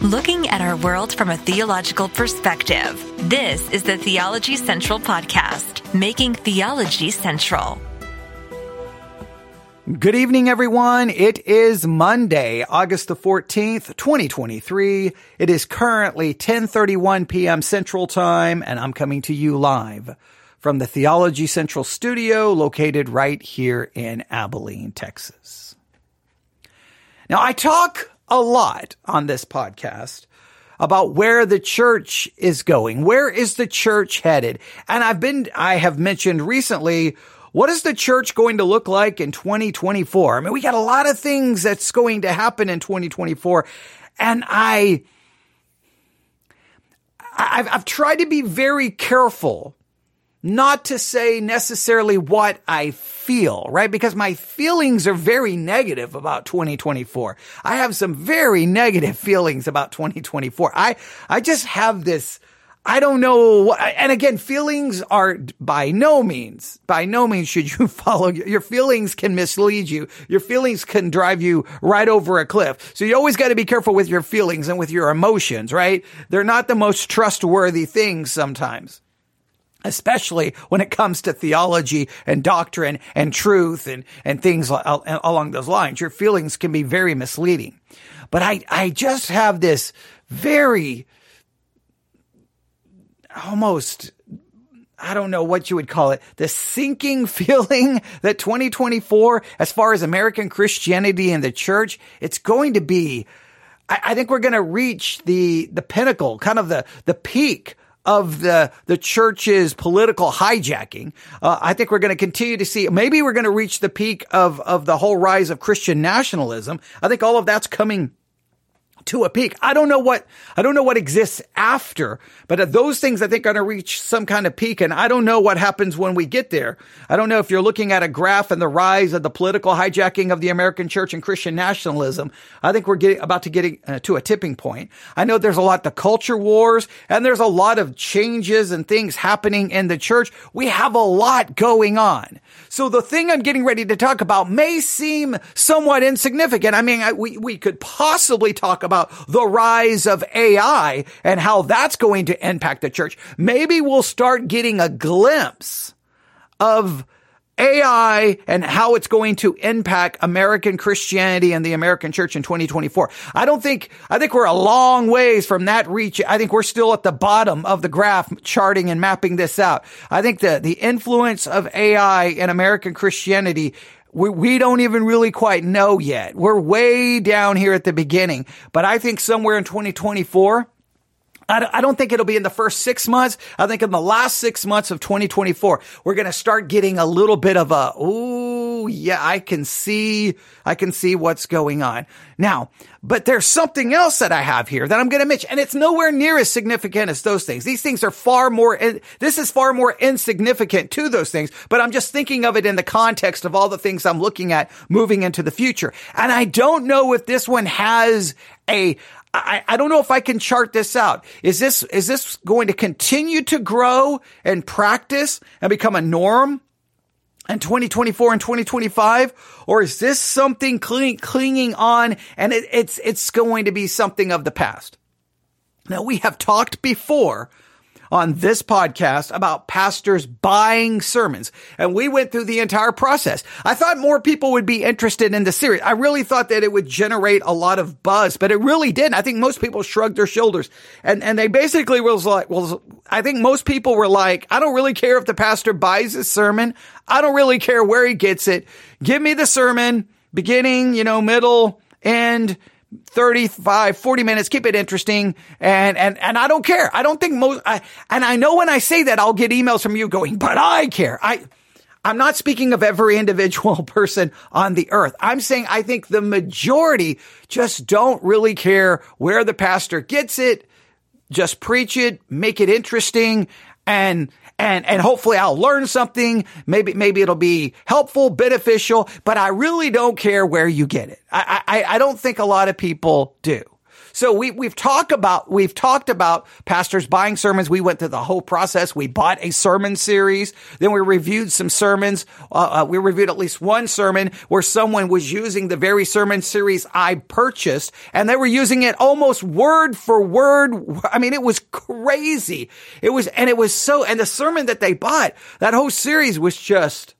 looking at our world from a theological perspective. This is the Theology Central Podcast, making theology central. Good evening, everyone. It is Monday, August the 14th, 2023. It is currently 1031 p.m. Central Time, and I'm coming to you live from the Theology Central studio located right here in Abilene, Texas. Now, I talk a lot on this podcast about where the church is going. Where is the church headed? And I've been, I have mentioned recently, what is the church going to look like in 2024? I mean, we got a lot of things that's going to happen in 2024. And I, I've, I've tried to be very careful not to say necessarily what I feel, right? Because my feelings are very negative about 2024. I have some very negative feelings about 2024. I, I just have this, I don't know. And again, feelings are by no means, by no means should you follow. Your feelings can mislead you. Your feelings can drive you right over a cliff. So you always got to be careful with your feelings and with your emotions, right? They're not the most trustworthy things sometimes especially when it comes to theology and doctrine and truth and, and things along those lines. Your feelings can be very misleading. But I, I just have this very almost I don't know what you would call it, the sinking feeling that 2024, as far as American Christianity and the church, it's going to be, I, think we're going to reach the, the pinnacle, kind of the, the peak of the the church's political hijacking. Uh, I think we're going to continue to see. Maybe we're going to reach the peak of of the whole rise of Christian nationalism. I think all of that's coming to a peak. I don't know what, I don't know what exists after, but those things I think are going to reach some kind of peak. And I don't know what happens when we get there. I don't know if you're looking at a graph and the rise of the political hijacking of the American church and Christian nationalism. I think we're getting about to getting uh, to a tipping point. I know there's a lot of culture wars and there's a lot of changes and things happening in the church. We have a lot going on. So the thing I'm getting ready to talk about may seem somewhat insignificant. I mean, I, we, we could possibly talk about the rise of AI and how that's going to impact the church. Maybe we'll start getting a glimpse of AI and how it's going to impact American Christianity and the American church in 2024. I don't think, I think we're a long ways from that reach. I think we're still at the bottom of the graph charting and mapping this out. I think the, the influence of AI in American Christianity we, we don't even really quite know yet. We're way down here at the beginning, but I think somewhere in 2024, I don't think it'll be in the first six months. I think in the last six months of 2024, we're going to start getting a little bit of a, oh, yeah, I can see, I can see what's going on. Now, but there's something else that I have here that I'm going to mention, and it's nowhere near as significant as those things. These things are far more, this is far more insignificant to those things, but I'm just thinking of it in the context of all the things I'm looking at moving into the future. And I don't know if this one has a, I, I don't know if I can chart this out. Is this, is this going to continue to grow and practice and become a norm? In 2024 and 2025? Or is this something cling, clinging on and it, it's, it's going to be something of the past? Now we have talked before on this podcast about pastors buying sermons. And we went through the entire process. I thought more people would be interested in the series. I really thought that it would generate a lot of buzz, but it really didn't. I think most people shrugged their shoulders and, and they basically was like, well, I think most people were like, I don't really care if the pastor buys his sermon. I don't really care where he gets it. Give me the sermon, beginning, you know, middle, end, 35, 40 minutes, keep it interesting. And, and, and I don't care. I don't think most, I, and I know when I say that, I'll get emails from you going, but I care. I, I'm not speaking of every individual person on the earth. I'm saying I think the majority just don't really care where the pastor gets it. Just preach it, make it interesting and and and hopefully I'll learn something. Maybe maybe it'll be helpful, beneficial, but I really don't care where you get it. I I, I don't think a lot of people do. So we, we've talked about, we've talked about pastors buying sermons. We went through the whole process. We bought a sermon series. Then we reviewed some sermons. Uh, uh, we reviewed at least one sermon where someone was using the very sermon series I purchased and they were using it almost word for word. I mean, it was crazy. It was, and it was so, and the sermon that they bought, that whole series was just,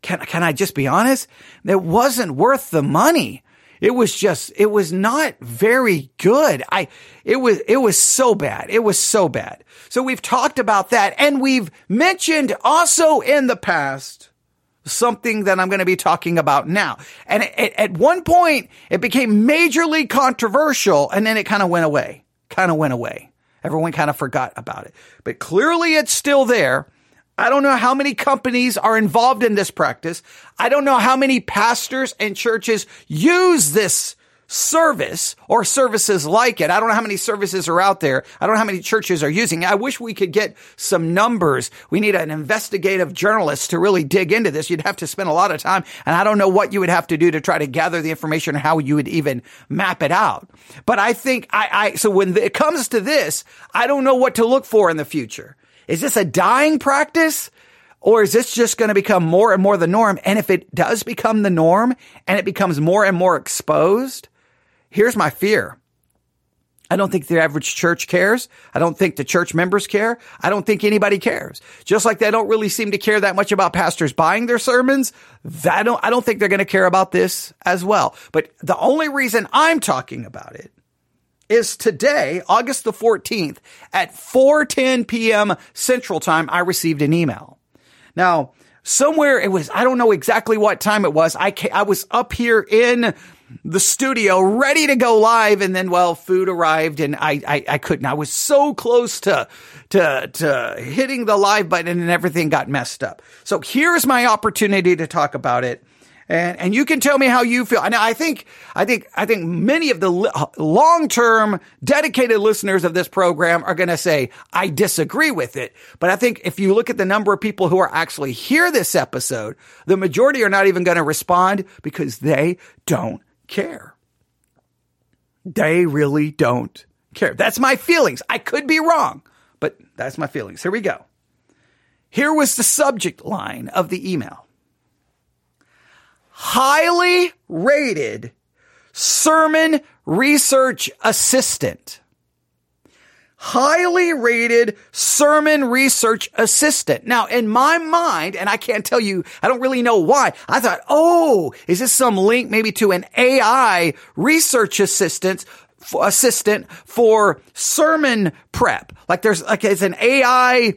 can, can I just be honest? It wasn't worth the money. It was just, it was not very good. I, it was, it was so bad. It was so bad. So we've talked about that and we've mentioned also in the past something that I'm going to be talking about now. And at, at one point it became majorly controversial and then it kind of went away, kind of went away. Everyone kind of forgot about it, but clearly it's still there. I don't know how many companies are involved in this practice. I don't know how many pastors and churches use this service or services like it. I don't know how many services are out there. I don't know how many churches are using it. I wish we could get some numbers. We need an investigative journalist to really dig into this. You'd have to spend a lot of time and I don't know what you would have to do to try to gather the information and how you would even map it out. But I think I, I so when it comes to this, I don't know what to look for in the future. Is this a dying practice? Or is this just going to become more and more the norm? And if it does become the norm and it becomes more and more exposed, here's my fear. I don't think the average church cares. I don't think the church members care. I don't think anybody cares. Just like they don't really seem to care that much about pastors buying their sermons. I don't, I don't think they're going to care about this as well. But the only reason I'm talking about it is today, August the 14th at 4:10 p.m. Central Time, I received an email. Now, somewhere it was, I don't know exactly what time it was. I I was up here in the studio ready to go live and then well food arrived and I, I I couldn't. I was so close to to to hitting the live button and everything got messed up. So here's my opportunity to talk about it and and you can tell me how you feel. Now, I think I think I think many of the long term dedicated listeners of this program are going to say I disagree with it. But I think if you look at the number of people who are actually hear this episode, the majority are not even going to respond because they don't care. They really don't care. That's my feelings. I could be wrong, but that's my feelings. Here we go. Here was the subject line of the email highly rated sermon research assistant. Highly rated sermon research assistant. Now, in my mind, and I can't tell you, I don't really know why. I thought, oh, is this some link maybe to an AI research assistant assistant for sermon prep. Like there's like it's an AI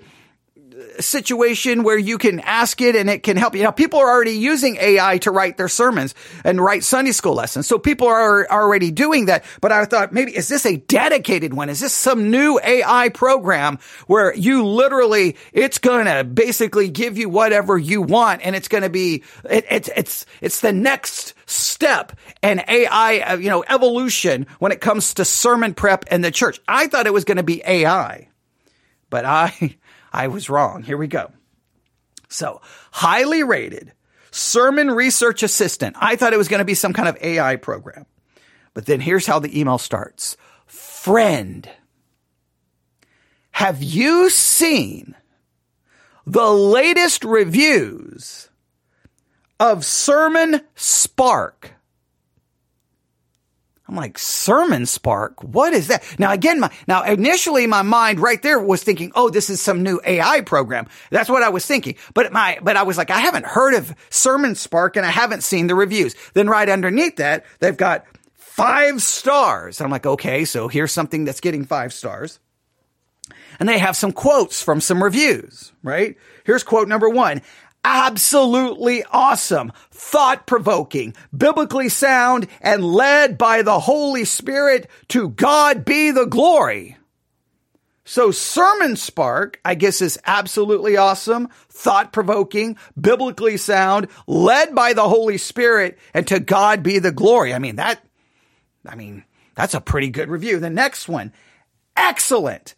situation where you can ask it and it can help you. Now, people are already using AI to write their sermons and write Sunday school lessons. So people are already doing that. But I thought maybe, is this a dedicated one? Is this some new AI program where you literally, it's going to basically give you whatever you want and it's going to be, it, it's, it's, it's the next step and AI, uh, you know, evolution when it comes to sermon prep and the church. I thought it was going to be AI, but I, I was wrong. Here we go. So, highly rated sermon research assistant. I thought it was going to be some kind of AI program. But then here's how the email starts. Friend, have you seen the latest reviews of Sermon Spark? I'm like, Sermon Spark? What is that? Now again, my, now initially my mind right there was thinking, oh, this is some new AI program. That's what I was thinking. But my, but I was like, I haven't heard of Sermon Spark and I haven't seen the reviews. Then right underneath that, they've got five stars. And I'm like, okay, so here's something that's getting five stars. And they have some quotes from some reviews, right? Here's quote number one absolutely awesome, thought provoking, biblically sound, and led by the Holy Spirit to God be the glory. So Sermon Spark, I guess is absolutely awesome, thought provoking, biblically sound, led by the Holy Spirit, and to God be the glory. I mean, that, I mean, that's a pretty good review. The next one, excellent.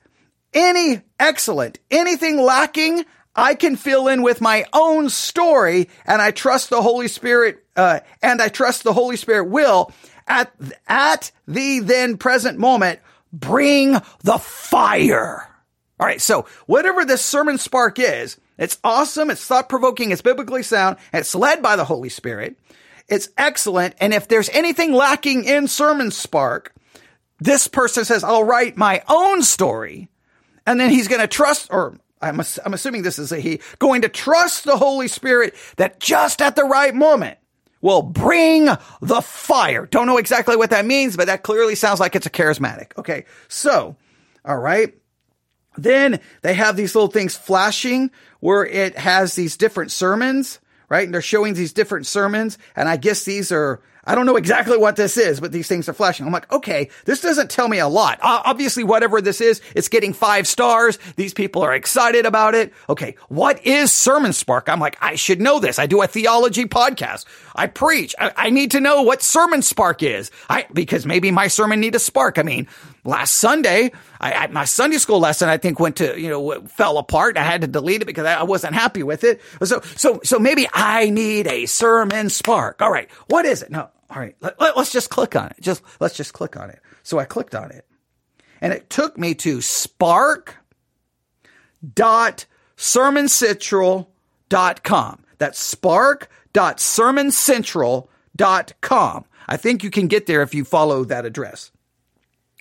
Any excellent, anything lacking, I can fill in with my own story and I trust the Holy Spirit, uh, and I trust the Holy Spirit will at, at the then present moment, bring the fire. All right. So whatever this sermon spark is, it's awesome. It's thought provoking. It's biblically sound. it's led by the Holy Spirit. It's excellent. And if there's anything lacking in sermon spark, this person says, I'll write my own story. And then he's going to trust, or I'm, I'm assuming this is a he, going to trust the Holy Spirit that just at the right moment will bring the fire. Don't know exactly what that means, but that clearly sounds like it's a charismatic. Okay. So, all right. Then they have these little things flashing where it has these different sermons, right? And they're showing these different sermons. And I guess these are I don't know exactly what this is, but these things are flashing. I'm like, okay, this doesn't tell me a lot. Uh, obviously, whatever this is, it's getting five stars. These people are excited about it. Okay, what is Sermon Spark? I'm like, I should know this. I do a theology podcast. I preach. I, I need to know what Sermon Spark is. I because maybe my sermon need a spark. I mean, last Sunday, I, I, my Sunday school lesson, I think went to, you know, fell apart. I had to delete it because I wasn't happy with it. So, so, so maybe I need a sermon spark. All right. What is it? No. All right. Let, let, let's just click on it. Just, let's just click on it. So I clicked on it and it took me to spark dot sermoncentral.com. That's spark dot sermoncentral.com. I think you can get there if you follow that address.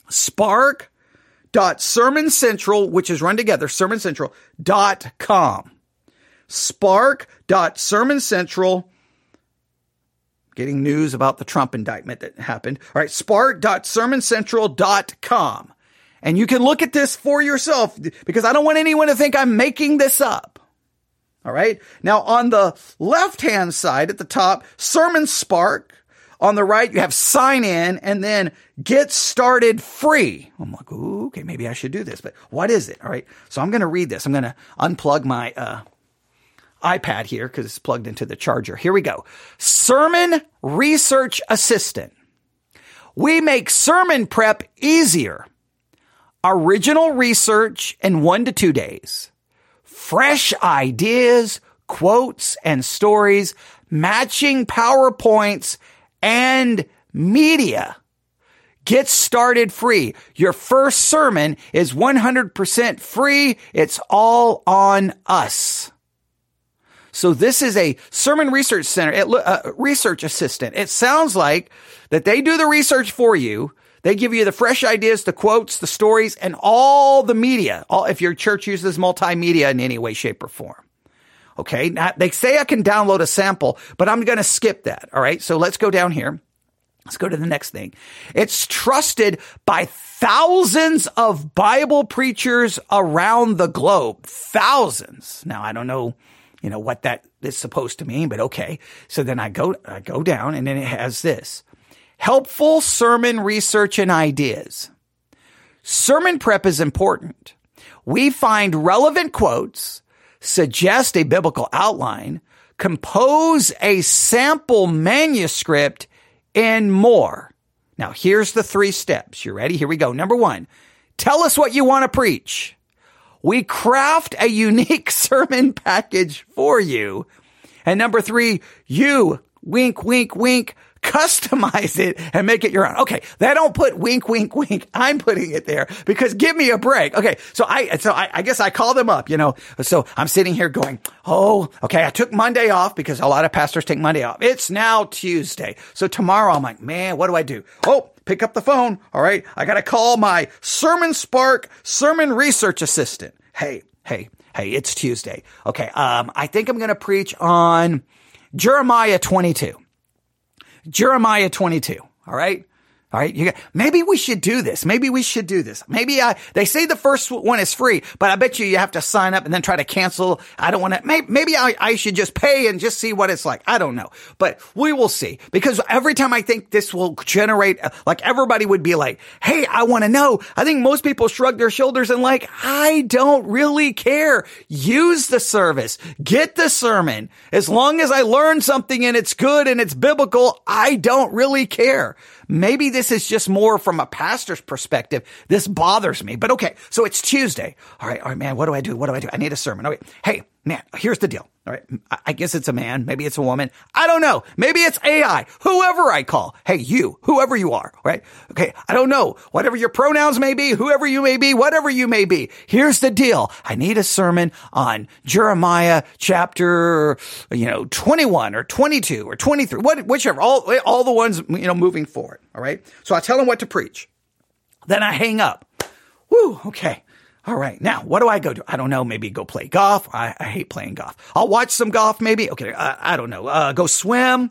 Spark dot sermon which is run together sermon central dot com spark dot sermon getting news about the trump indictment that happened. All right spark dot sermon dot com. And you can look at this for yourself because i don't want anyone to think i'm making this up all right now on the left hand side at the top sermon spark on the right, you have sign in and then get started free. I'm like, okay, maybe I should do this, but what is it? All right. So I'm going to read this. I'm going to unplug my, uh, iPad here because it's plugged into the charger. Here we go. Sermon Research Assistant. We make sermon prep easier. Original research in one to two days. Fresh ideas, quotes, and stories, matching PowerPoints and media. Get started free. Your first sermon is 100% free. It's all on us. So this is a sermon research center, uh, research assistant. It sounds like that they do the research for you. They give you the fresh ideas, the quotes, the stories, and all the media. All, if your church uses multimedia in any way, shape, or form. Okay. Now, they say I can download a sample, but I'm going to skip that. All right. So let's go down here. Let's go to the next thing. It's trusted by thousands of Bible preachers around the globe. Thousands. Now, I don't know, you know, what that is supposed to mean, but okay. So then I go, I go down and then it has this helpful sermon research and ideas. Sermon prep is important. We find relevant quotes suggest a biblical outline, compose a sample manuscript, and more. Now, here's the three steps. You ready? Here we go. Number one, tell us what you want to preach. We craft a unique sermon package for you. And number three, you, wink, wink, wink, customize it and make it your own. Okay. They don't put wink, wink, wink. I'm putting it there because give me a break. Okay. So I, so I, I, guess I call them up, you know, so I'm sitting here going, Oh, okay. I took Monday off because a lot of pastors take Monday off. It's now Tuesday. So tomorrow I'm like, man, what do I do? Oh, pick up the phone. All right. I got to call my Sermon Spark sermon research assistant. Hey, hey, hey, it's Tuesday. Okay. Um, I think I'm going to preach on Jeremiah 22. Jeremiah 22. All right. All right. You got, maybe we should do this. Maybe we should do this. Maybe I, they say the first one is free, but I bet you you have to sign up and then try to cancel. I don't want to, maybe, maybe I, I should just pay and just see what it's like. I don't know, but we will see because every time I think this will generate, uh, like everybody would be like, Hey, I want to know. I think most people shrug their shoulders and like, I don't really care. Use the service, get the sermon. As long as I learn something and it's good and it's biblical, I don't really care. Maybe this is just more from a pastor's perspective. This bothers me, but okay. So it's Tuesday. All right. All right, man. What do I do? What do I do? I need a sermon. Okay. Hey, man, here's the deal. All right. I guess it's a man. Maybe it's a woman. I don't know. Maybe it's AI. Whoever I call. Hey, you, whoever you are. Right. Okay. I don't know. Whatever your pronouns may be, whoever you may be, whatever you may be. Here's the deal. I need a sermon on Jeremiah chapter, you know, 21 or 22 or 23, what, whichever, all, all the ones, you know, moving forward. All right. So I tell them what to preach. Then I hang up. Woo. Okay. All right. Now, what do I go do? I don't know. Maybe go play golf. I, I hate playing golf. I'll watch some golf maybe. Okay. Uh, I don't know. Uh, go swim.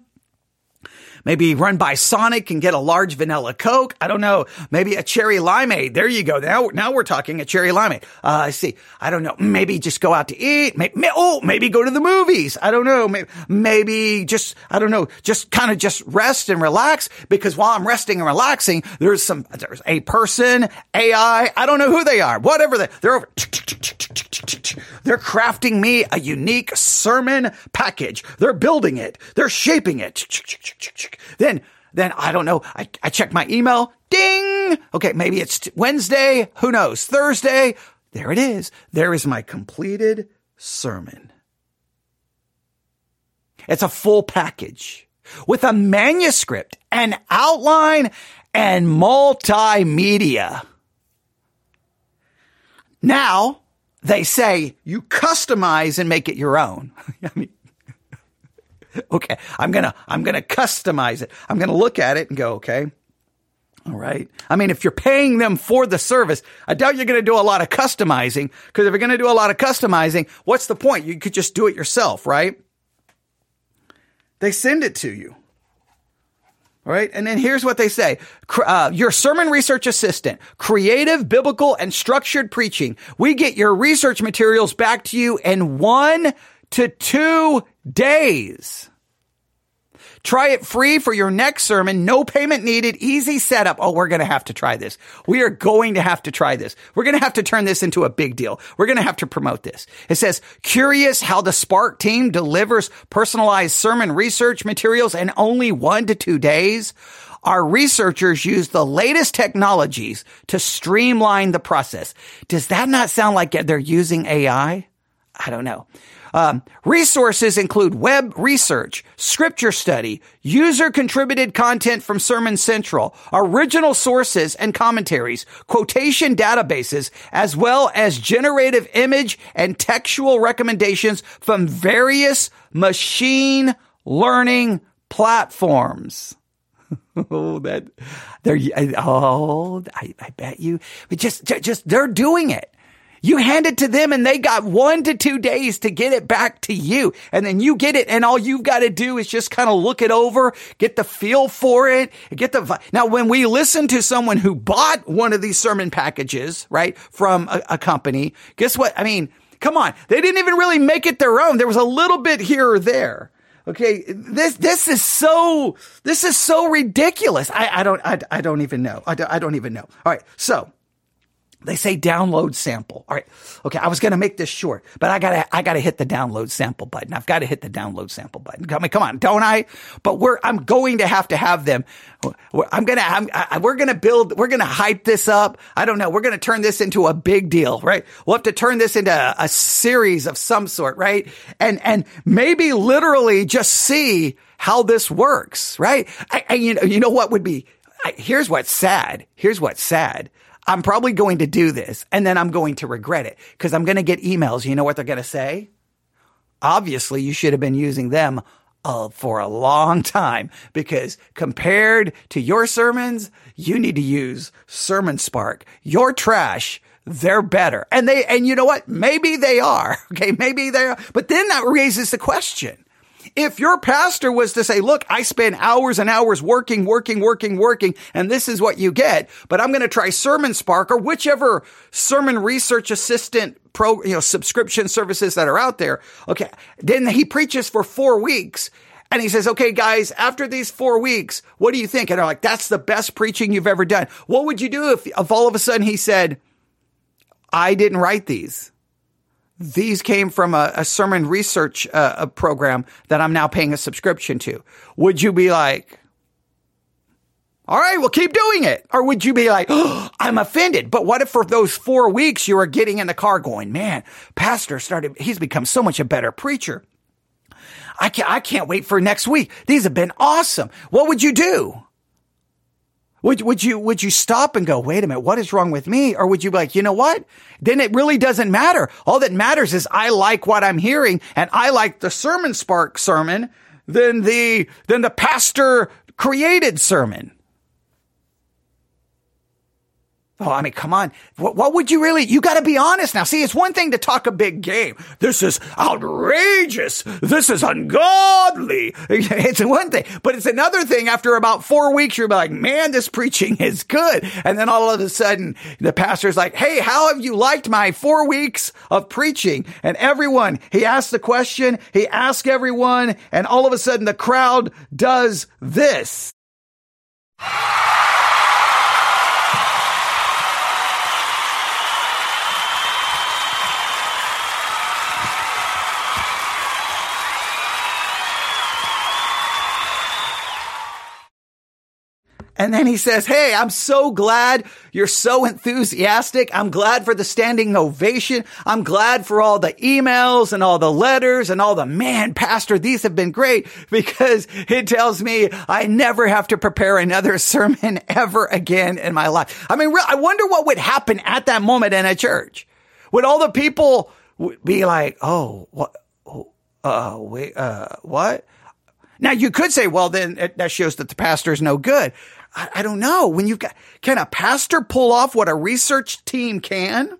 Maybe run by Sonic and get a large vanilla Coke. I don't know. Maybe a cherry limeade. There you go. Now, now we're talking a cherry limeade. Uh, I see. I don't know. Maybe just go out to eat. Maybe, oh, maybe go to the movies. I don't know. Maybe, maybe just, I don't know, just kind of just rest and relax because while I'm resting and relaxing, there's some, there's a person, AI. I don't know who they are. Whatever they, they're over. They're crafting me a unique sermon package. They're building it. They're shaping it. Then, then I don't know. I, I check my email. Ding. Okay. Maybe it's Wednesday. Who knows? Thursday. There it is. There is my completed sermon. It's a full package with a manuscript, an outline, and multimedia. Now, they say you customize and make it your own. I mean, okay, I'm gonna, I'm gonna customize it. I'm gonna look at it and go, okay. All right. I mean, if you're paying them for the service, I doubt you're going to do a lot of customizing because if you're going to do a lot of customizing, what's the point? You could just do it yourself, right? They send it to you. All right. And then here's what they say. Uh, your sermon research assistant, creative, biblical, and structured preaching. We get your research materials back to you in one to two days. Try it free for your next sermon. No payment needed. Easy setup. Oh, we're going to have to try this. We are going to have to try this. We're going to have to turn this into a big deal. We're going to have to promote this. It says, curious how the Spark team delivers personalized sermon research materials in only one to two days. Our researchers use the latest technologies to streamline the process. Does that not sound like they're using AI? I don't know. Um, resources include web research, scripture study, user contributed content from Sermon Central, original sources and commentaries, quotation databases, as well as generative image and textual recommendations from various machine learning platforms. oh, that they're oh, I, I bet you, but just just they're doing it. You hand it to them and they got one to two days to get it back to you. And then you get it and all you've got to do is just kind of look it over, get the feel for it, get the, now when we listen to someone who bought one of these sermon packages, right, from a, a company, guess what? I mean, come on. They didn't even really make it their own. There was a little bit here or there. Okay, this this is so this is so ridiculous. I, I don't I, I don't even know. I don't, I don't even know. All right, so they say download sample. All right. Okay. I was going to make this short, but I gotta, I gotta hit the download sample button. I've got to hit the download sample button. I mean, come on, don't I? But we're, I'm going to have to have them. I'm going to, I'm, I, we're going to build, we're going to hype this up. I don't know. We're going to turn this into a big deal, right? We'll have to turn this into a, a series of some sort, right? And, and maybe literally just see how this works, right? I you know, you know what would be, I, here's what's sad. Here's what's sad I'm probably going to do this and then I'm going to regret it because I'm going to get emails. You know what they're going to say? Obviously, you should have been using them uh, for a long time because compared to your sermons, you need to use Sermon Spark. Your trash, they're better. And they, and you know what? Maybe they are. Okay. Maybe they are. But then that raises the question. If your pastor was to say, look, I spend hours and hours working, working, working, working, and this is what you get, but I'm going to try Sermon Spark or whichever sermon research assistant pro, you know, subscription services that are out there. Okay. Then he preaches for four weeks and he says, okay, guys, after these four weeks, what do you think? And they're like, that's the best preaching you've ever done. What would you do if, if all of a sudden he said, I didn't write these? These came from a, a sermon research uh, a program that I'm now paying a subscription to. Would you be like, All right, well, keep doing it. Or would you be like, oh, I'm offended? But what if for those four weeks you were getting in the car going, man, pastor started, he's become so much a better preacher. I can't, I can't wait for next week. These have been awesome. What would you do? Would, would you, would you stop and go, wait a minute, what is wrong with me? Or would you be like, you know what? Then it really doesn't matter. All that matters is I like what I'm hearing and I like the sermon spark sermon than the, than the pastor created sermon. Oh, I mean, come on. What, what would you really, you got to be honest now. See, it's one thing to talk a big game. This is outrageous. This is ungodly. It's one thing, but it's another thing after about four weeks, you're like, man, this preaching is good. And then all of a sudden the pastor's like, Hey, how have you liked my four weeks of preaching? And everyone, he asks the question, he asks everyone, and all of a sudden the crowd does this. And then he says, Hey, I'm so glad you're so enthusiastic. I'm glad for the standing ovation. I'm glad for all the emails and all the letters and all the man, pastor, these have been great because it tells me I never have to prepare another sermon ever again in my life. I mean, I wonder what would happen at that moment in a church. Would all the people be like, Oh, what? Oh, uh, wait, uh, what? Now you could say, well, then that shows that the pastor is no good. I, I don't know. When you've got, can a pastor pull off what a research team can?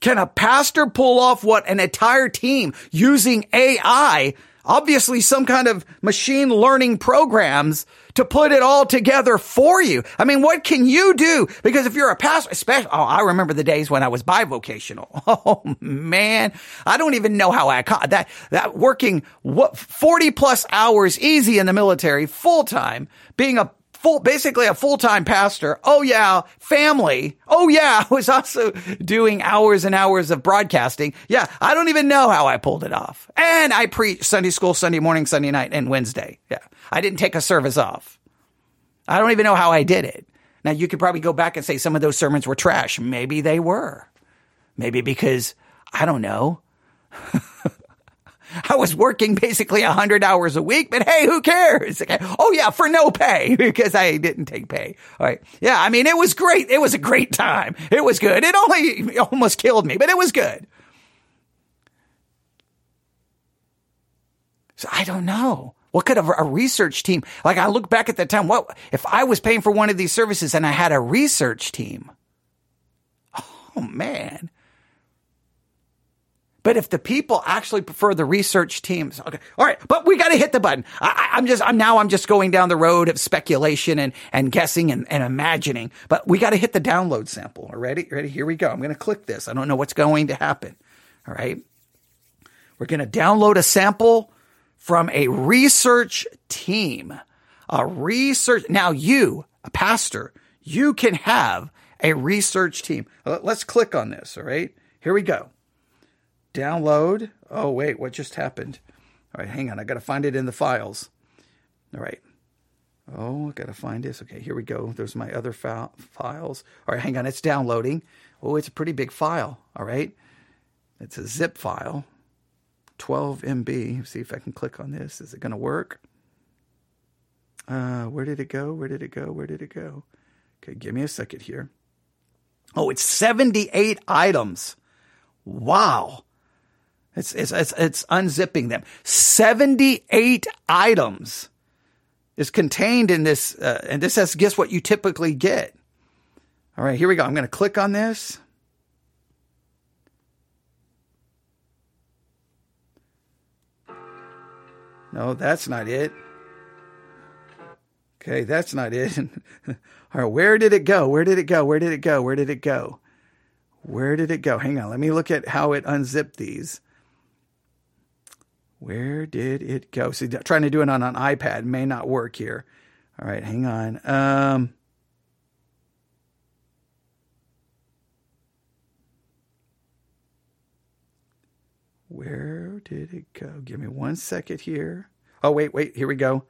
Can a pastor pull off what an entire team using AI, obviously some kind of machine learning programs to put it all together for you. I mean, what can you do? Because if you're a pastor, especially, oh, I remember the days when I was bivocational. Oh man, I don't even know how I that that working what 40 plus hours easy in the military full time, being a full, basically a full-time pastor. Oh yeah, family. Oh yeah, I was also doing hours and hours of broadcasting. Yeah, I don't even know how I pulled it off. And I preach Sunday school, Sunday morning, Sunday night, and Wednesday. Yeah. I didn't take a service off. I don't even know how I did it. Now you could probably go back and say some of those sermons were trash. Maybe they were. Maybe because I don't know. I was working basically a hundred hours a week, but hey, who cares? Oh yeah, for no pay because I didn't take pay. All right. Yeah. I mean, it was great. It was a great time. It was good. It only almost killed me, but it was good. So I don't know. What could a, a research team, like I look back at that time, what, if I was paying for one of these services and I had a research team? Oh man. But if the people actually prefer the research teams, okay, all right, but we got to hit the button. I, am just, I'm now, I'm just going down the road of speculation and, and guessing and, and imagining, but we got to hit the download sample. Ready? Ready? Here we go. I'm going to click this. I don't know what's going to happen. All right. We're going to download a sample from a research team. A research. Now you, a pastor, you can have a research team. Let's click on this. All right. Here we go. Download. Oh, wait. What just happened? All right. Hang on. I got to find it in the files. All right. Oh, I got to find this. Okay. Here we go. There's my other file, files. All right. Hang on. It's downloading. Oh, it's a pretty big file. All right. It's a zip file. 12 MB. See if I can click on this. Is it going to work? Uh, where did it go? Where did it go? Where did it go? Okay, give me a second here. Oh, it's 78 items. Wow. It's, it's, it's, it's unzipping them. 78 items is contained in this, uh, and this has, guess what you typically get. All right, here we go. I'm going to click on this. No, that's not it. Okay, that's not it. All right, where did it go? Where did it go? Where did it go? Where did it go? Where did it go? Hang on, let me look at how it unzipped these. Where did it go? See, trying to do it on an iPad may not work here. All right, hang on. Um, Where did it go? Give me one second here. Oh, wait, wait. Here we go.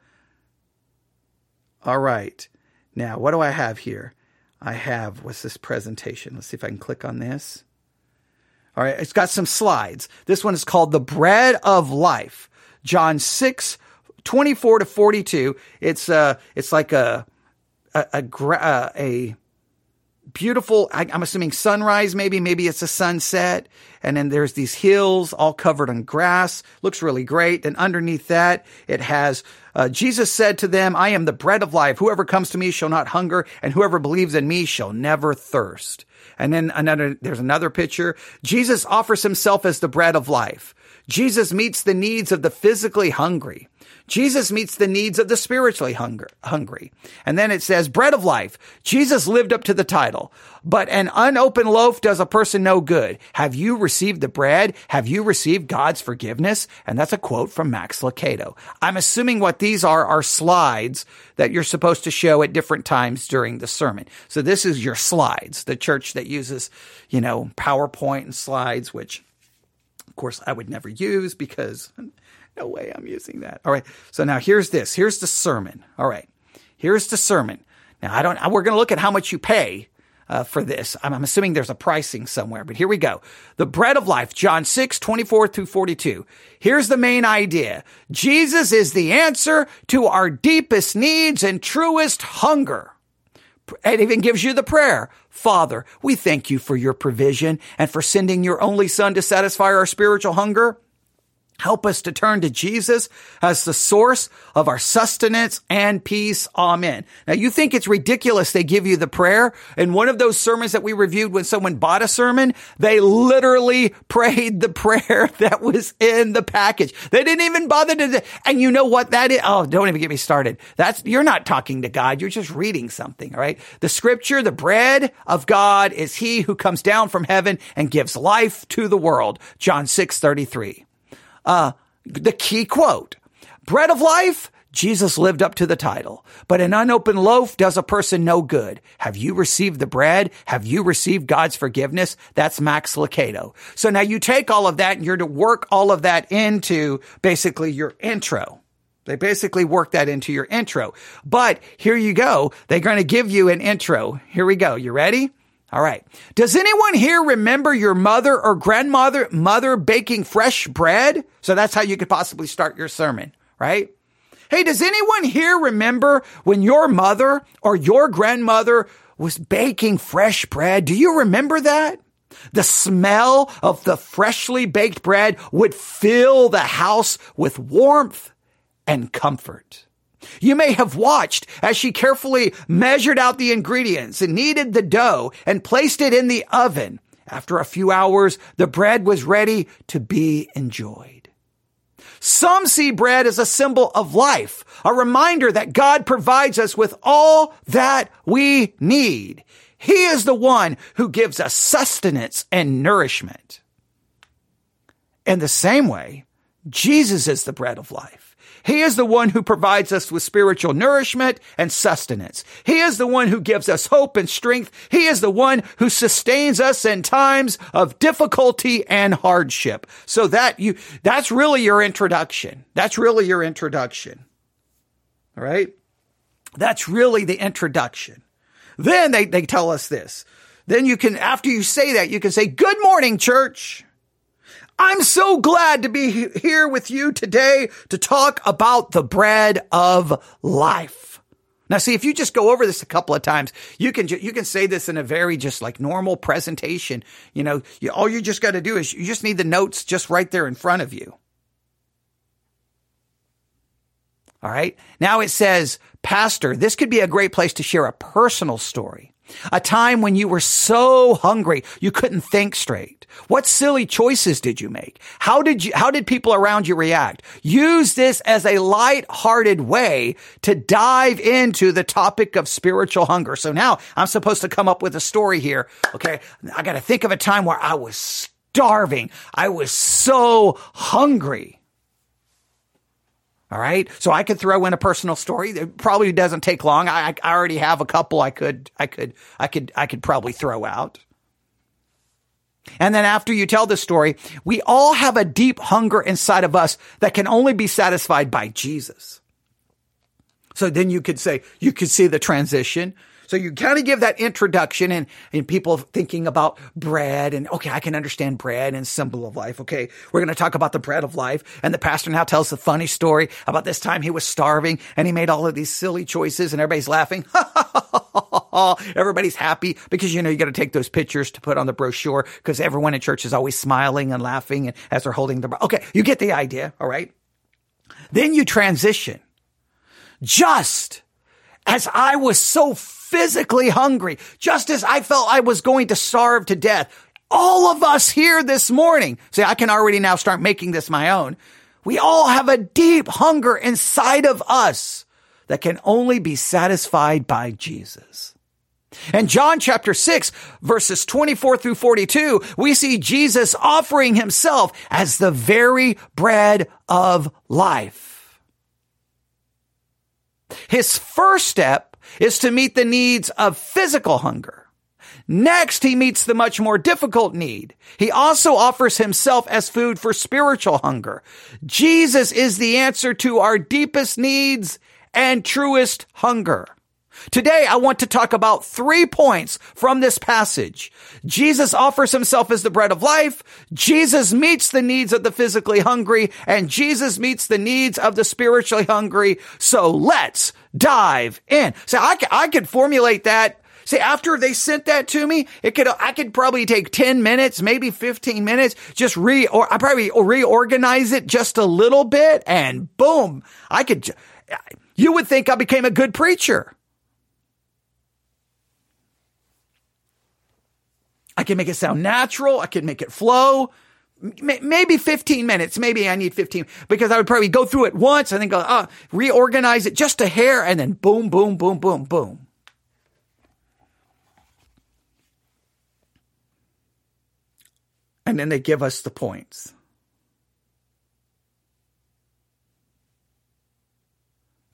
All right. Now, what do I have here? I have, what's this presentation? Let's see if I can click on this. All right. It's got some slides. This one is called The Bread of Life. John 6, 24 to 42. It's, uh, it's like a, a, a, uh, a beautiful, I, am assuming sunrise, maybe, maybe it's a sunset. And then there's these hills all covered in grass. Looks really great. And underneath that, it has, uh, Jesus said to them, I am the bread of life. Whoever comes to me shall not hunger, and whoever believes in me shall never thirst. And then another, there's another picture. Jesus offers himself as the bread of life. Jesus meets the needs of the physically hungry. Jesus meets the needs of the spiritually hunger, hungry. And then it says, bread of life. Jesus lived up to the title, but an unopened loaf does a person no good. Have you received the bread? Have you received God's forgiveness? And that's a quote from Max Lucado. I'm assuming what these are are slides that you're supposed to show at different times during the sermon. So this is your slides, the church that uses, you know, PowerPoint and slides, which of course I would never use because no way I'm using that. All right. So now here's this. Here's the sermon. All right. Here's the sermon. Now I don't, we're going to look at how much you pay uh, for this. I'm, I'm, assuming there's a pricing somewhere, but here we go. The bread of life, John 6, 24 through 42. Here's the main idea. Jesus is the answer to our deepest needs and truest hunger. It even gives you the prayer. Father, we thank you for your provision and for sending your only son to satisfy our spiritual hunger. Help us to turn to Jesus as the source of our sustenance and peace. Amen. Now you think it's ridiculous they give you the prayer. In one of those sermons that we reviewed when someone bought a sermon, they literally prayed the prayer that was in the package. They didn't even bother to, and you know what that is? Oh, don't even get me started. That's, you're not talking to God. You're just reading something. All right. The scripture, the bread of God is he who comes down from heaven and gives life to the world. John 6, 33 uh, the key quote, bread of life, Jesus lived up to the title, but an unopened loaf does a person no good. Have you received the bread? Have you received God's forgiveness? That's Max Lucado. So now you take all of that and you're to work all of that into basically your intro. They basically work that into your intro. But here you go. They're going to give you an intro. Here we go. You ready? All right. Does anyone here remember your mother or grandmother mother baking fresh bread? So that's how you could possibly start your sermon, right? Hey, does anyone here remember when your mother or your grandmother was baking fresh bread? Do you remember that? The smell of the freshly baked bread would fill the house with warmth and comfort. You may have watched as she carefully measured out the ingredients and kneaded the dough and placed it in the oven. After a few hours, the bread was ready to be enjoyed. Some see bread as a symbol of life, a reminder that God provides us with all that we need. He is the one who gives us sustenance and nourishment. In the same way, Jesus is the bread of life. He is the one who provides us with spiritual nourishment and sustenance. He is the one who gives us hope and strength. He is the one who sustains us in times of difficulty and hardship. So that you, that's really your introduction. That's really your introduction. All right. That's really the introduction. Then they, they tell us this. Then you can, after you say that, you can say, good morning, church. I'm so glad to be here with you today to talk about the bread of life. Now, see, if you just go over this a couple of times, you can, you can say this in a very just like normal presentation. You know, you, all you just got to do is you just need the notes just right there in front of you. All right. Now it says, Pastor, this could be a great place to share a personal story. A time when you were so hungry you couldn't think straight. What silly choices did you make? How did you, how did people around you react? Use this as a light-hearted way to dive into the topic of spiritual hunger. So now I'm supposed to come up with a story here. Okay. I got to think of a time where I was starving. I was so hungry. All right. So I could throw in a personal story. It probably doesn't take long. I, I already have a couple I could, I could, I could, I could probably throw out. And then after you tell the story, we all have a deep hunger inside of us that can only be satisfied by Jesus. So then you could say, you could see the transition. So you kind of give that introduction and, and people thinking about bread and okay, I can understand bread and symbol of life. Okay. We're going to talk about the bread of life. And the pastor now tells the funny story about this time he was starving and he made all of these silly choices and everybody's laughing. Everybody's happy because you know you got to take those pictures to put on the brochure because everyone in church is always smiling and laughing and as they're holding the okay, you get the idea, all right? Then you transition. Just as I was so physically hungry, just as I felt I was going to starve to death, all of us here this morning, see, I can already now start making this my own. We all have a deep hunger inside of us that can only be satisfied by Jesus. In John chapter 6, verses 24 through 42, we see Jesus offering himself as the very bread of life. His first step is to meet the needs of physical hunger. Next, he meets the much more difficult need. He also offers himself as food for spiritual hunger. Jesus is the answer to our deepest needs and truest hunger. Today, I want to talk about three points from this passage. Jesus offers himself as the bread of life. Jesus meets the needs of the physically hungry and Jesus meets the needs of the spiritually hungry. So let's dive in. So I, I could formulate that See, after they sent that to me, it could, I could probably take 10 minutes, maybe 15 minutes, just re, or I probably reorganize it just a little bit and boom, I could, you would think I became a good preacher. I can make it sound natural. I can make it flow. Maybe 15 minutes. Maybe I need 15 because I would probably go through it once and then go, uh, reorganize it just a hair and then boom, boom, boom, boom, boom. And then they give us the points.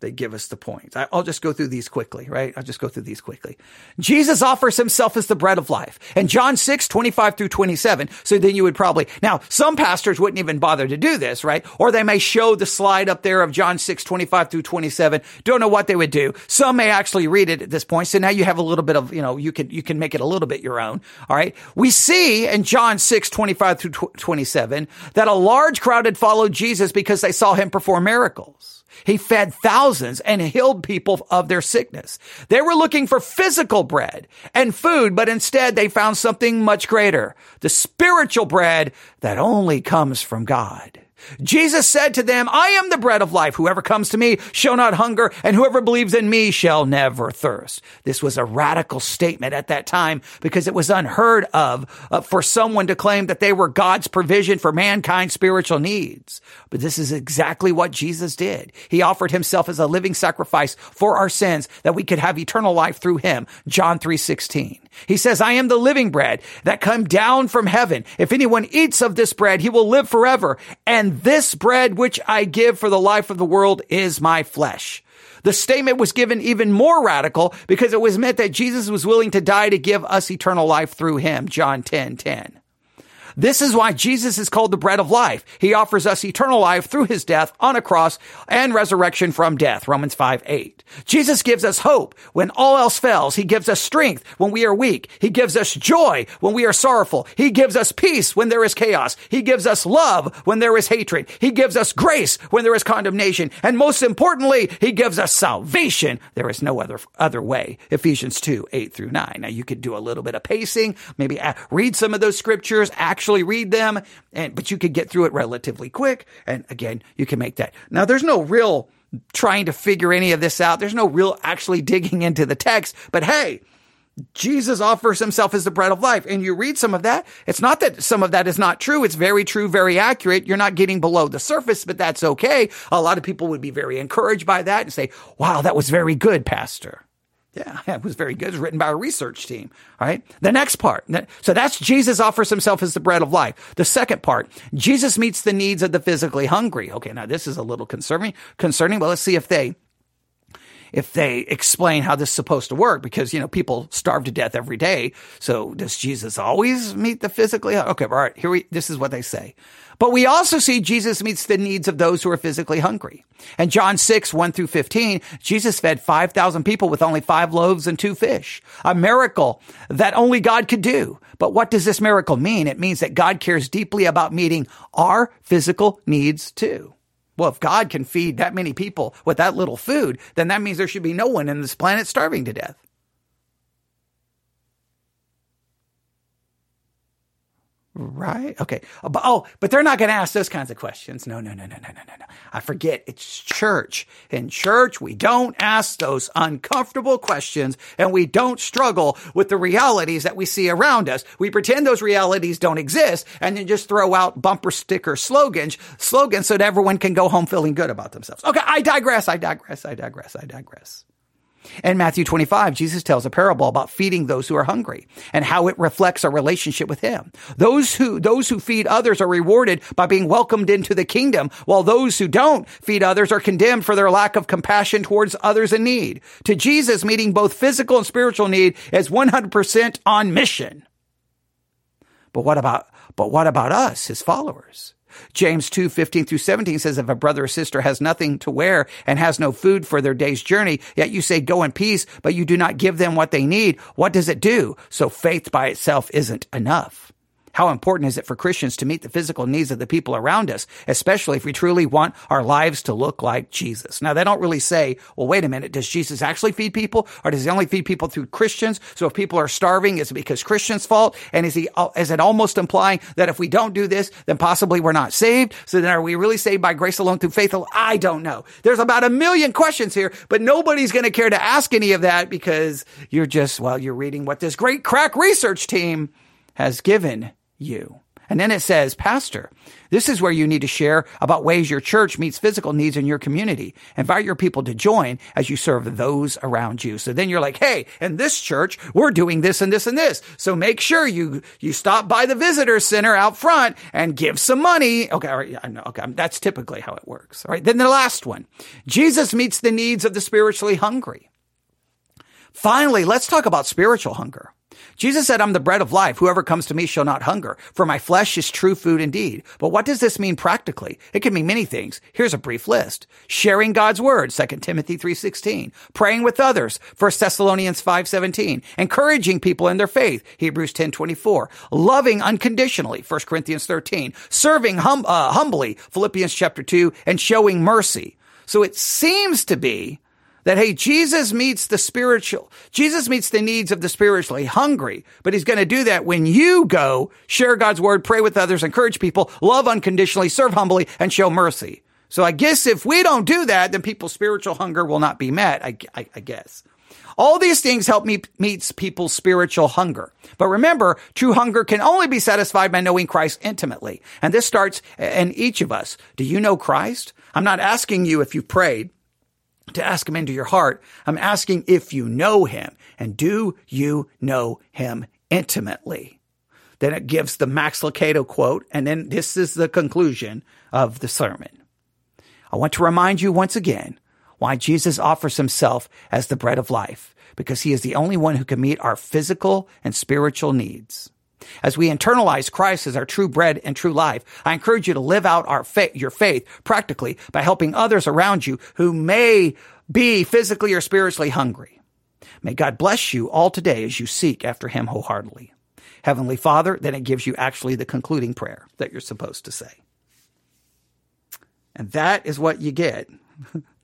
They give us the points. I'll just go through these quickly, right? I'll just go through these quickly. Jesus offers himself as the bread of life. And John 6, 25 through 27. So then you would probably, now some pastors wouldn't even bother to do this, right? Or they may show the slide up there of John 6, 25 through 27. Don't know what they would do. Some may actually read it at this point. So now you have a little bit of, you know, you can, you can make it a little bit your own. All right. We see in John 6, 25 through 27 that a large crowd had followed Jesus because they saw him perform miracles. He fed thousands and healed people of their sickness. They were looking for physical bread and food, but instead they found something much greater, the spiritual bread that only comes from God. Jesus said to them, I am the bread of life. Whoever comes to me shall not hunger, and whoever believes in me shall never thirst. This was a radical statement at that time because it was unheard of uh, for someone to claim that they were God's provision for mankind's spiritual needs. But this is exactly what Jesus did. He offered himself as a living sacrifice for our sins that we could have eternal life through him. John 3:16. He says, I am the living bread that come down from heaven. If anyone eats of this bread, he will live forever. And this bread which I give for the life of the world is my flesh. The statement was given even more radical because it was meant that Jesus was willing to die to give us eternal life through him. John 10, 10. This is why Jesus is called the bread of life. He offers us eternal life through his death on a cross and resurrection from death. Romans 5, 8. Jesus gives us hope when all else fails. He gives us strength when we are weak. He gives us joy when we are sorrowful. He gives us peace when there is chaos. He gives us love when there is hatred. He gives us grace when there is condemnation. And most importantly, he gives us salvation. There is no other, other way. Ephesians 2, 8 through 9. Now you could do a little bit of pacing, maybe read some of those scriptures, actually read them, and, but you could get through it relatively quick. And again, you can make that. Now there's no real trying to figure any of this out. There's no real actually digging into the text, but hey, Jesus offers himself as the bread of life. And you read some of that. It's not that some of that is not true. It's very true, very accurate. You're not getting below the surface, but that's okay. A lot of people would be very encouraged by that and say, wow, that was very good, pastor. Yeah, it was very good. It was written by a research team. All right. The next part. So that's Jesus offers himself as the bread of life. The second part, Jesus meets the needs of the physically hungry. Okay. Now this is a little concerning, concerning, but let's see if they, if they explain how this is supposed to work because, you know, people starve to death every day. So does Jesus always meet the physically? Okay. All right. Here we, this is what they say. But we also see Jesus meets the needs of those who are physically hungry. And John 6, 1 through 15, Jesus fed 5,000 people with only five loaves and two fish. A miracle that only God could do. But what does this miracle mean? It means that God cares deeply about meeting our physical needs too. Well, if God can feed that many people with that little food, then that means there should be no one in this planet starving to death. Right? Okay. But, oh, but they're not going to ask those kinds of questions. No, no, no, no, no, no, no, no. I forget. It's church. In church, we don't ask those uncomfortable questions and we don't struggle with the realities that we see around us. We pretend those realities don't exist and then just throw out bumper sticker slogans, slogans so that everyone can go home feeling good about themselves. Okay. I digress. I digress. I digress. I digress. In Matthew 25, Jesus tells a parable about feeding those who are hungry and how it reflects our relationship with him. Those who, those who feed others are rewarded by being welcomed into the kingdom, while those who don't feed others are condemned for their lack of compassion towards others in need. To Jesus, meeting both physical and spiritual need is 100% on mission. But what about, but what about us, his followers? James 2, 15 through 17 says, if a brother or sister has nothing to wear and has no food for their day's journey, yet you say, go in peace, but you do not give them what they need, what does it do? So faith by itself isn't enough. How important is it for Christians to meet the physical needs of the people around us, especially if we truly want our lives to look like Jesus? Now, they don't really say, well, wait a minute, does Jesus actually feed people or does he only feed people through Christians? So if people are starving, is it because Christians' fault? And is he, is it almost implying that if we don't do this, then possibly we're not saved? So then are we really saved by grace alone through faith? I don't know. There's about a million questions here, but nobody's going to care to ask any of that because you're just, well, you're reading what this great crack research team has given you. And then it says, Pastor, this is where you need to share about ways your church meets physical needs in your community. Invite your people to join as you serve those around you. So then you're like, hey, in this church, we're doing this and this and this. So make sure you, you stop by the visitor center out front and give some money. Okay. All right. Okay. That's typically how it works. All right. Then the last one. Jesus meets the needs of the spiritually hungry. Finally, let's talk about spiritual hunger. Jesus said, I'm the bread of life. Whoever comes to me shall not hunger, for my flesh is true food indeed. But what does this mean practically? It can mean many things. Here's a brief list. Sharing God's word, 2 Timothy 3.16. Praying with others, 1 Thessalonians 5.17. Encouraging people in their faith, Hebrews 10.24. Loving unconditionally, 1 Corinthians 13. Serving hum, uh, humbly, Philippians chapter 2. And showing mercy. So it seems to be that, hey, Jesus meets the spiritual, Jesus meets the needs of the spiritually hungry, but he's going to do that when you go share God's word, pray with others, encourage people, love unconditionally, serve humbly, and show mercy. So I guess if we don't do that, then people's spiritual hunger will not be met, I, I, I guess. All these things help me meet people's spiritual hunger. But remember, true hunger can only be satisfied by knowing Christ intimately. And this starts in each of us. Do you know Christ? I'm not asking you if you prayed to ask him into your heart. I'm asking if you know him and do you know him intimately? Then it gives the Max Lucado quote. And then this is the conclusion of the sermon. I want to remind you once again why Jesus offers himself as the bread of life, because he is the only one who can meet our physical and spiritual needs. As we internalize Christ as our true bread and true life, I encourage you to live out our faith, your faith practically by helping others around you who may be physically or spiritually hungry. May God bless you all today as you seek after Him wholeheartedly. Heavenly Father, then it gives you actually the concluding prayer that you're supposed to say. And that is what you get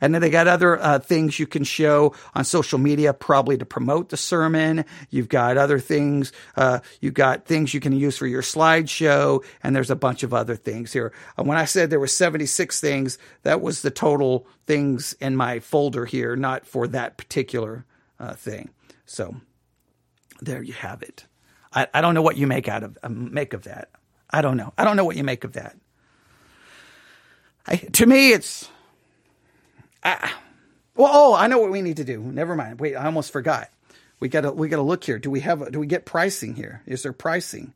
And then they got other uh, things you can show on social media, probably to promote the sermon. You've got other things. Uh, you've got things you can use for your slideshow, and there's a bunch of other things here. Uh, when I said there were 76 things, that was the total things in my folder here, not for that particular uh, thing. So there you have it. I, I don't know what you make out of um, make of that. I don't know. I don't know what you make of that. I, to me, it's well, oh, I know what we need to do. Never mind. Wait, I almost forgot. We gotta we gotta look here. Do we have do we get pricing here? Is there pricing?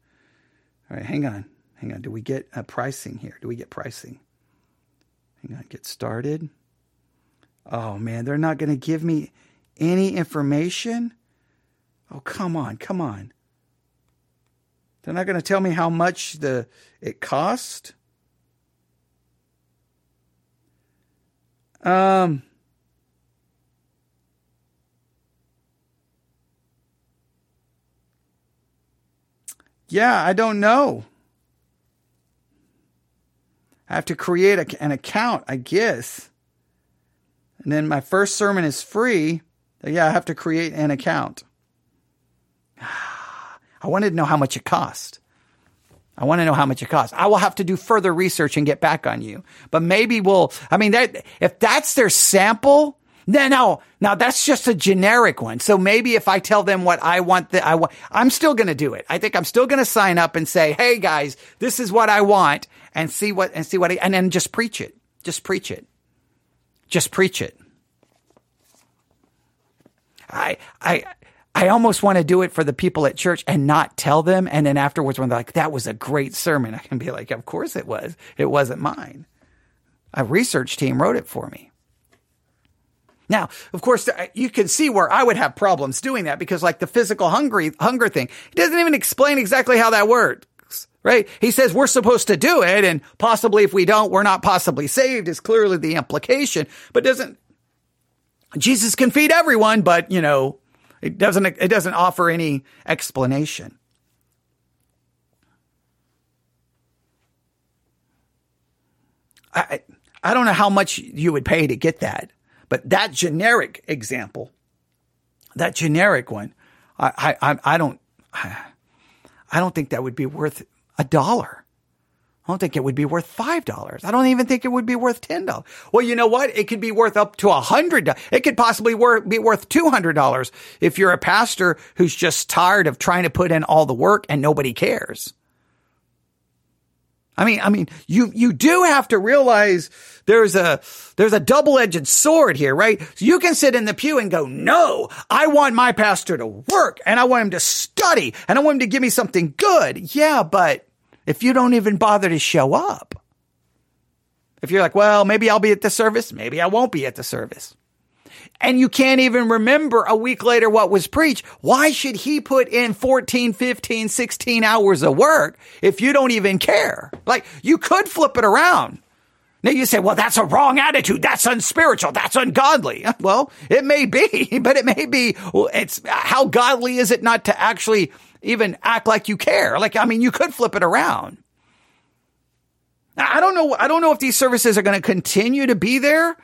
All right, hang on, hang on. Do we get pricing here? Do we get pricing? Hang on, get started. Oh man, they're not going to give me any information? Oh, come on, come on. They're not going to tell me how much the it cost? Um Yeah, I don't know. I have to create a, an account, I guess. And then my first sermon is free. Yeah, I have to create an account. I wanted to know how much it cost. I want to know how much it costs. I will have to do further research and get back on you. But maybe we'll, I mean, that, if that's their sample, then no, now that's just a generic one. So maybe if I tell them what I want, that I want, I'm still going to do it. I think I'm still going to sign up and say, Hey guys, this is what I want and see what, and see what, I, and then just preach it. Just preach it. Just preach it. I, I, I almost want to do it for the people at church and not tell them. And then afterwards, when they're like, that was a great sermon, I can be like, of course it was. It wasn't mine. A research team wrote it for me. Now, of course, you can see where I would have problems doing that because like the physical hungry, hunger thing, he doesn't even explain exactly how that works, right? He says we're supposed to do it and possibly if we don't, we're not possibly saved is clearly the implication, but doesn't, Jesus can feed everyone, but you know, it doesn't, it doesn't offer any explanation. I, I don't know how much you would pay to get that, but that generic example, that generic one, I, I, I don't, I don't think that would be worth a dollar. I don't think it would be worth five dollars. I don't even think it would be worth ten dollars. Well, you know what? It could be worth up to a hundred. It could possibly worth, be worth two hundred dollars if you're a pastor who's just tired of trying to put in all the work and nobody cares. I mean, I mean, you, you do have to realize there's a, there's a double-edged sword here, right? So you can sit in the pew and go, no, I want my pastor to work and I want him to study and I want him to give me something good. Yeah, but if you don't even bother to show up, if you're like, well, maybe I'll be at the service, maybe I won't be at the service. And you can't even remember a week later what was preached. Why should he put in 14, 15, 16 hours of work if you don't even care? Like you could flip it around. Now you say, well, that's a wrong attitude. That's unspiritual. That's ungodly. Well, it may be, but it may be, it's how godly is it not to actually even act like you care. Like, I mean, you could flip it around. I don't know. I don't know if these services are going to continue to be there.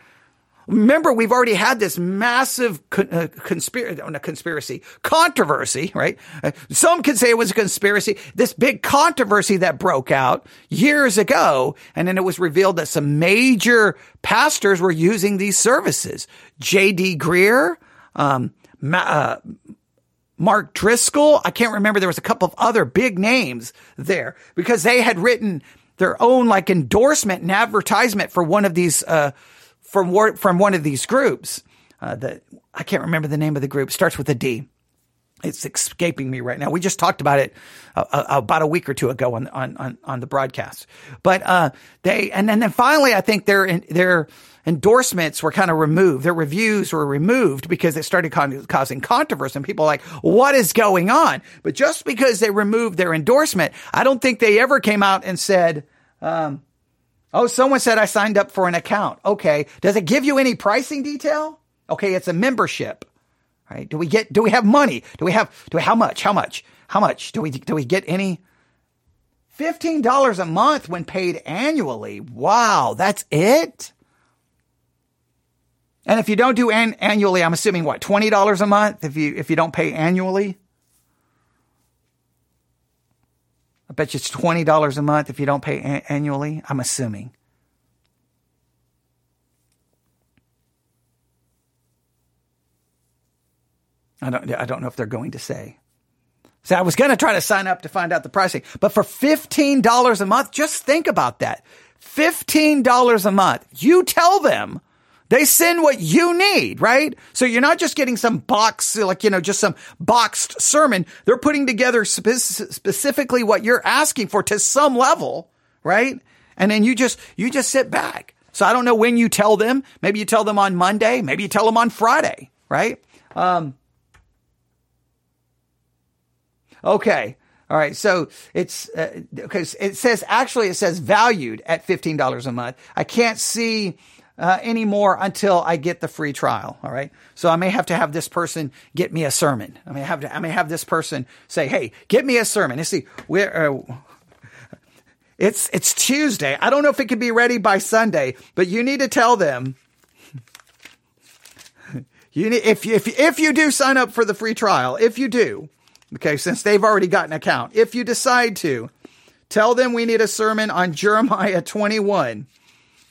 Remember, we've already had this massive uh, conspiracy, oh, conspiracy, controversy, right? Uh, some could say it was a conspiracy. This big controversy that broke out years ago. And then it was revealed that some major pastors were using these services. J.D. Greear, um, Ma- uh, Mark Driscoll. I can't remember. There was a couple of other big names there because they had written their own like endorsement and advertisement for one of these, uh, from, from one of these groups. Uh, that I can't remember the name of the group. Starts with a D. It's escaping me right now. We just talked about it uh, uh, about a week or two ago on on on, on the broadcast. But uh, they and then, then finally, I think their their endorsements were kind of removed. Their reviews were removed because it started con- causing controversy, and people like, "What is going on?" But just because they removed their endorsement, I don't think they ever came out and said. Um, Oh, someone said I signed up for an account. Okay. Does it give you any pricing detail? Okay. It's a membership. Right? Do we get, do we have money? Do we have, do we, how much? How much? How much? Do we, do we get any? $15 a month when paid annually. Wow. That's it? And if you don't do an- annually, I'm assuming what, $20 a month if you, if you don't pay annually? I bet you it's $20 a month if you don't pay a- annually. I'm assuming. I don't, I don't know if they're going to say. So I was going to try to sign up to find out the pricing, but for $15 a month, just think about that. $15 a month. You tell them they send what you need, right? So you're not just getting some box, like, you know, just some boxed sermon. They're putting together spe- specifically what you're asking for to some level, right? And then you just, you just sit back. So I don't know when you tell them. Maybe you tell them on Monday. Maybe you tell them on Friday, right? Um, okay. All right. So it's, uh, it says, actually, it says valued at $15 a month. I can't see, uh, anymore until I get the free trial. All right. So I may have to have this person get me a sermon. I may have to, I may have this person say, Hey, get me a sermon. You see, we're, uh, it's, it's Tuesday. I don't know if it could be ready by Sunday, but you need to tell them. You need, if, if, if you do sign up for the free trial, if you do, okay, since they've already got an account, if you decide to, tell them we need a sermon on Jeremiah 21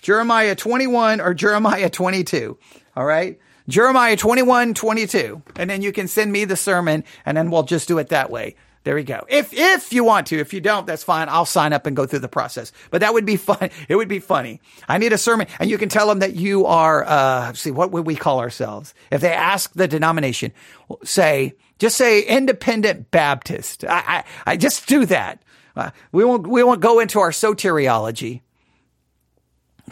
Jeremiah 21 or Jeremiah 22. All right. Jeremiah 21, 22. And then you can send me the sermon and then we'll just do it that way. There we go. If, if you want to, if you don't, that's fine. I'll sign up and go through the process. But that would be fun. It would be funny. I need a sermon and you can tell them that you are, uh, see, what would we call ourselves? If they ask the denomination, say, just say independent Baptist. I, I, I just do that. Uh, we won't, we won't go into our soteriology.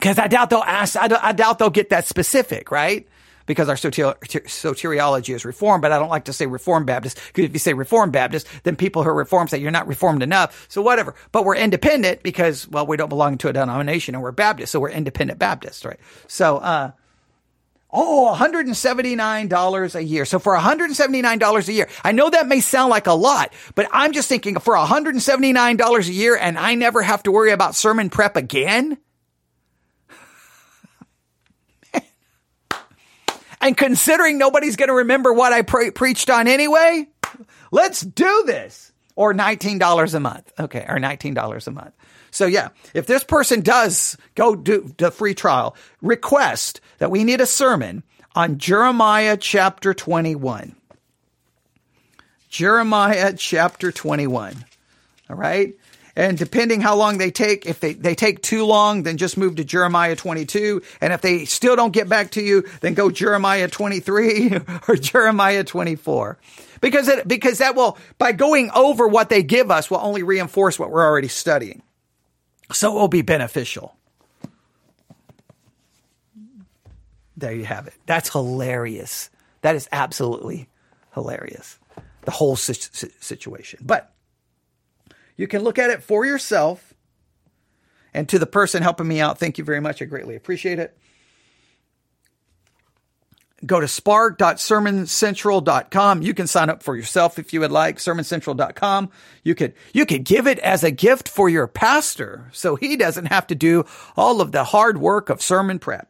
Because I doubt they'll ask, I, I, doubt they'll get that specific, right? Because our soteriology is reformed, but I don't like to say reformed Baptist, because if you say reformed Baptist, then people who are reformed say you're not reformed enough. So whatever. But we're independent because, well, we don't belong to a denomination and we're Baptist, so we're independent Baptist, right? So, uh, Oh, $179 a year. So for $179 a year, I know that may sound like a lot, but I'm just thinking for $179 a year and I never have to worry about sermon prep again. And considering nobody's going to remember what I pre- preached on anyway, let's do this. Or $19 a month. Okay. Or $19 a month. So yeah, if this person does go do the free trial, request that we need a sermon on Jeremiah chapter 21. Jeremiah chapter 21. All right. And depending how long they take, if they, they take too long, then just move to Jeremiah 22. And if they still don't get back to you, then go Jeremiah 23 or Jeremiah 24. Because it, because that will, by going over what they give us, will only reinforce what we're already studying. So it will be beneficial. There you have it. That's hilarious. That is absolutely hilarious. The whole situation. But you can look at it for yourself. And to the person helping me out, thank you very much. I greatly appreciate it. Go to spark.sermoncentral.com. You can sign up for yourself if you would like. Sermoncentral.com. You could, you could give it as a gift for your pastor so he doesn't have to do all of the hard work of sermon prep.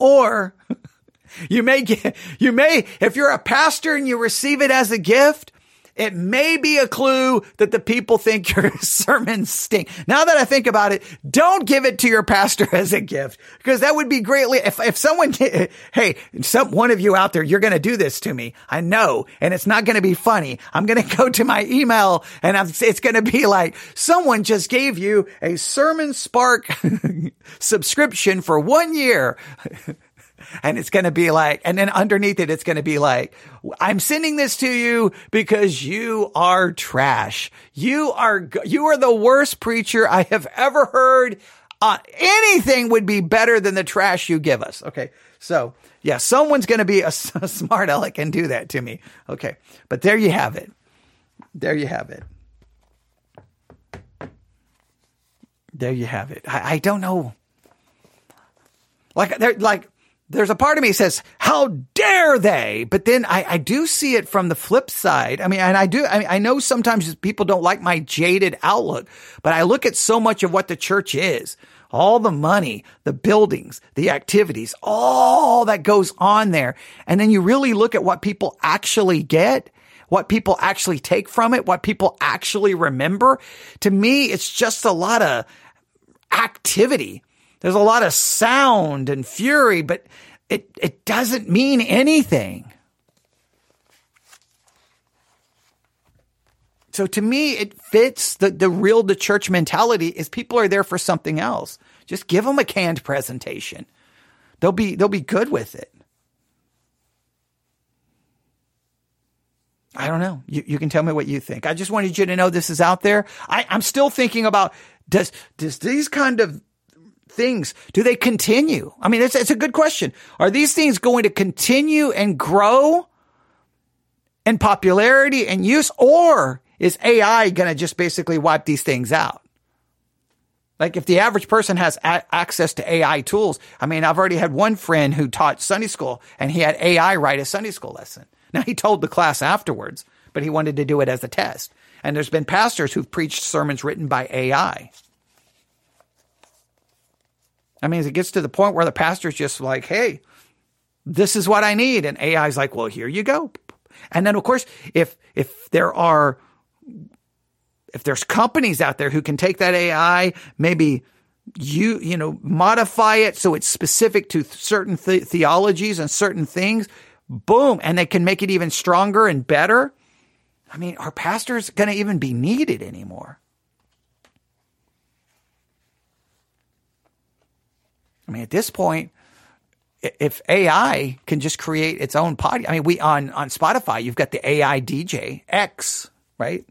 Or you may get, you may, if you're a pastor and you receive it as a gift, it may be a clue that the people think your sermons stink. Now that I think about it, don't give it to your pastor as a gift because that would be greatly, if, if someone, hey, some, one of you out there, you're going to do this to me. I know. And it's not going to be funny. I'm going to go to my email and I'm, it's going to be like, someone just gave you a sermon spark subscription for one year. And it's going to be like, and then underneath it, it's going to be like, I'm sending this to you because you are trash. You are, you are the worst preacher I have ever heard. Uh, anything would be better than the trash you give us. Okay. So yeah, someone's going to be a, a smart aleck and do that to me. Okay. But there you have it. There you have it. There you have it. I, I don't know. Like, they're like, there's a part of me says, how dare they? But then I, I do see it from the flip side. I mean, and I do, I mean, I know sometimes people don't like my jaded outlook, but I look at so much of what the church is, all the money, the buildings, the activities, all that goes on there. And then you really look at what people actually get, what people actually take from it, what people actually remember. To me, it's just a lot of activity there's a lot of sound and fury, but it, it doesn't mean anything. So to me, it fits the, the real, the church mentality is people are there for something else. Just give them a canned presentation. They'll be, they'll be good with it. I don't know. You, you can tell me what you think. I just wanted you to know this is out there. I, I'm still thinking about does, does these kind of things, do they continue? I mean, it's, it's a good question. Are these things going to continue and grow in popularity and use, or is AI going to just basically wipe these things out? Like if the average person has a- access to AI tools, I mean, I've already had one friend who taught Sunday school and he had AI write a Sunday school lesson. Now he told the class afterwards, but he wanted to do it as a test. And there's been pastors who've preached sermons written by AI. I mean, it gets to the point where the pastor's just like, hey, this is what I need. And AI's like, well, here you go. And then of course, if, if there are if there's companies out there who can take that AI, maybe you, you know, modify it so it's specific to certain th- theologies and certain things, boom, and they can make it even stronger and better. I mean, are pastors going to even be needed anymore? I mean, at this point, if AI can just create its own podcast, I mean, we on on Spotify, you've got the AI DJ X, right?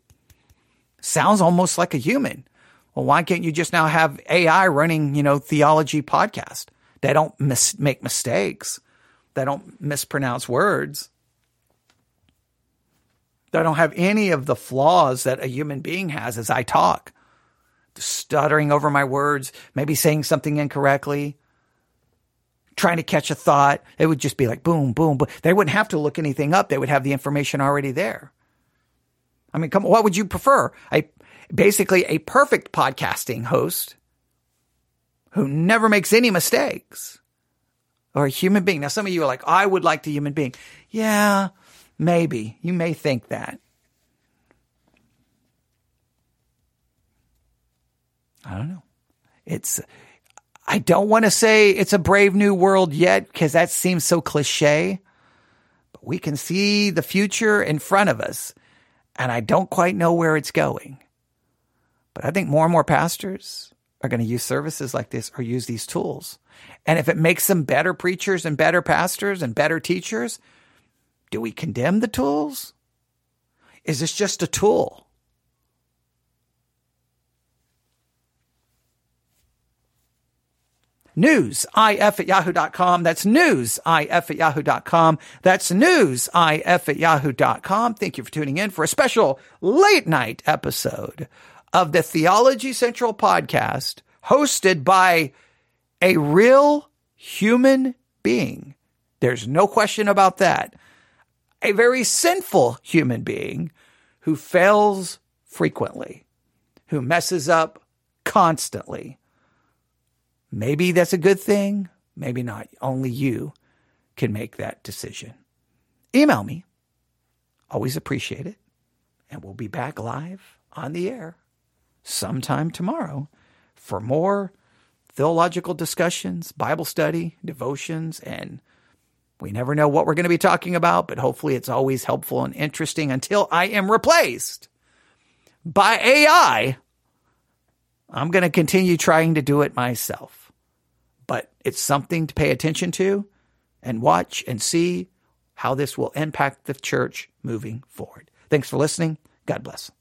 sounds almost like a human. Well, why can't you just now have AI running, you know, theology podcast? They don't mis- make mistakes. They don't mispronounce words. They don't have any of the flaws that a human being has as I talk. Stuttering over my words, maybe saying something incorrectly, trying to catch a thought. It would just be like boom, boom, boom. They wouldn't have to look anything up. They would have the information already there. I mean, come, what would you prefer? A basically a perfect podcasting host who never makes any mistakes or a human being. Now, some of you are like, I would like the human being. Yeah, maybe. You may think that. I don't know. It's, I don't want to say it's a brave new world yet because that seems so cliche, but we can see the future in front of us and I don't quite know where it's going. But I think more and more pastors are going to use services like this or use these tools. And if it makes them better preachers and better pastors and better teachers, do we condemn the tools? Is this just a tool? Newsif at yahoo.com. That's newsif at yahoo.com. That's newsif at yahoo.com. Thank you for tuning in for a special late night episode of the Theology Central podcast hosted by a real human being. There's no question about that. A very sinful human being who fails frequently, who messes up constantly Maybe that's a good thing. Maybe not. Only you can make that decision. Email me. Always appreciate it. And we'll be back live on the air sometime tomorrow for more theological discussions, Bible study, devotions, and we never know what we're going to be talking about, but hopefully it's always helpful and interesting until I am replaced by AI. I'm going to continue trying to do it myself it's something to pay attention to and watch and see how this will impact the church moving forward. Thanks for listening. God bless.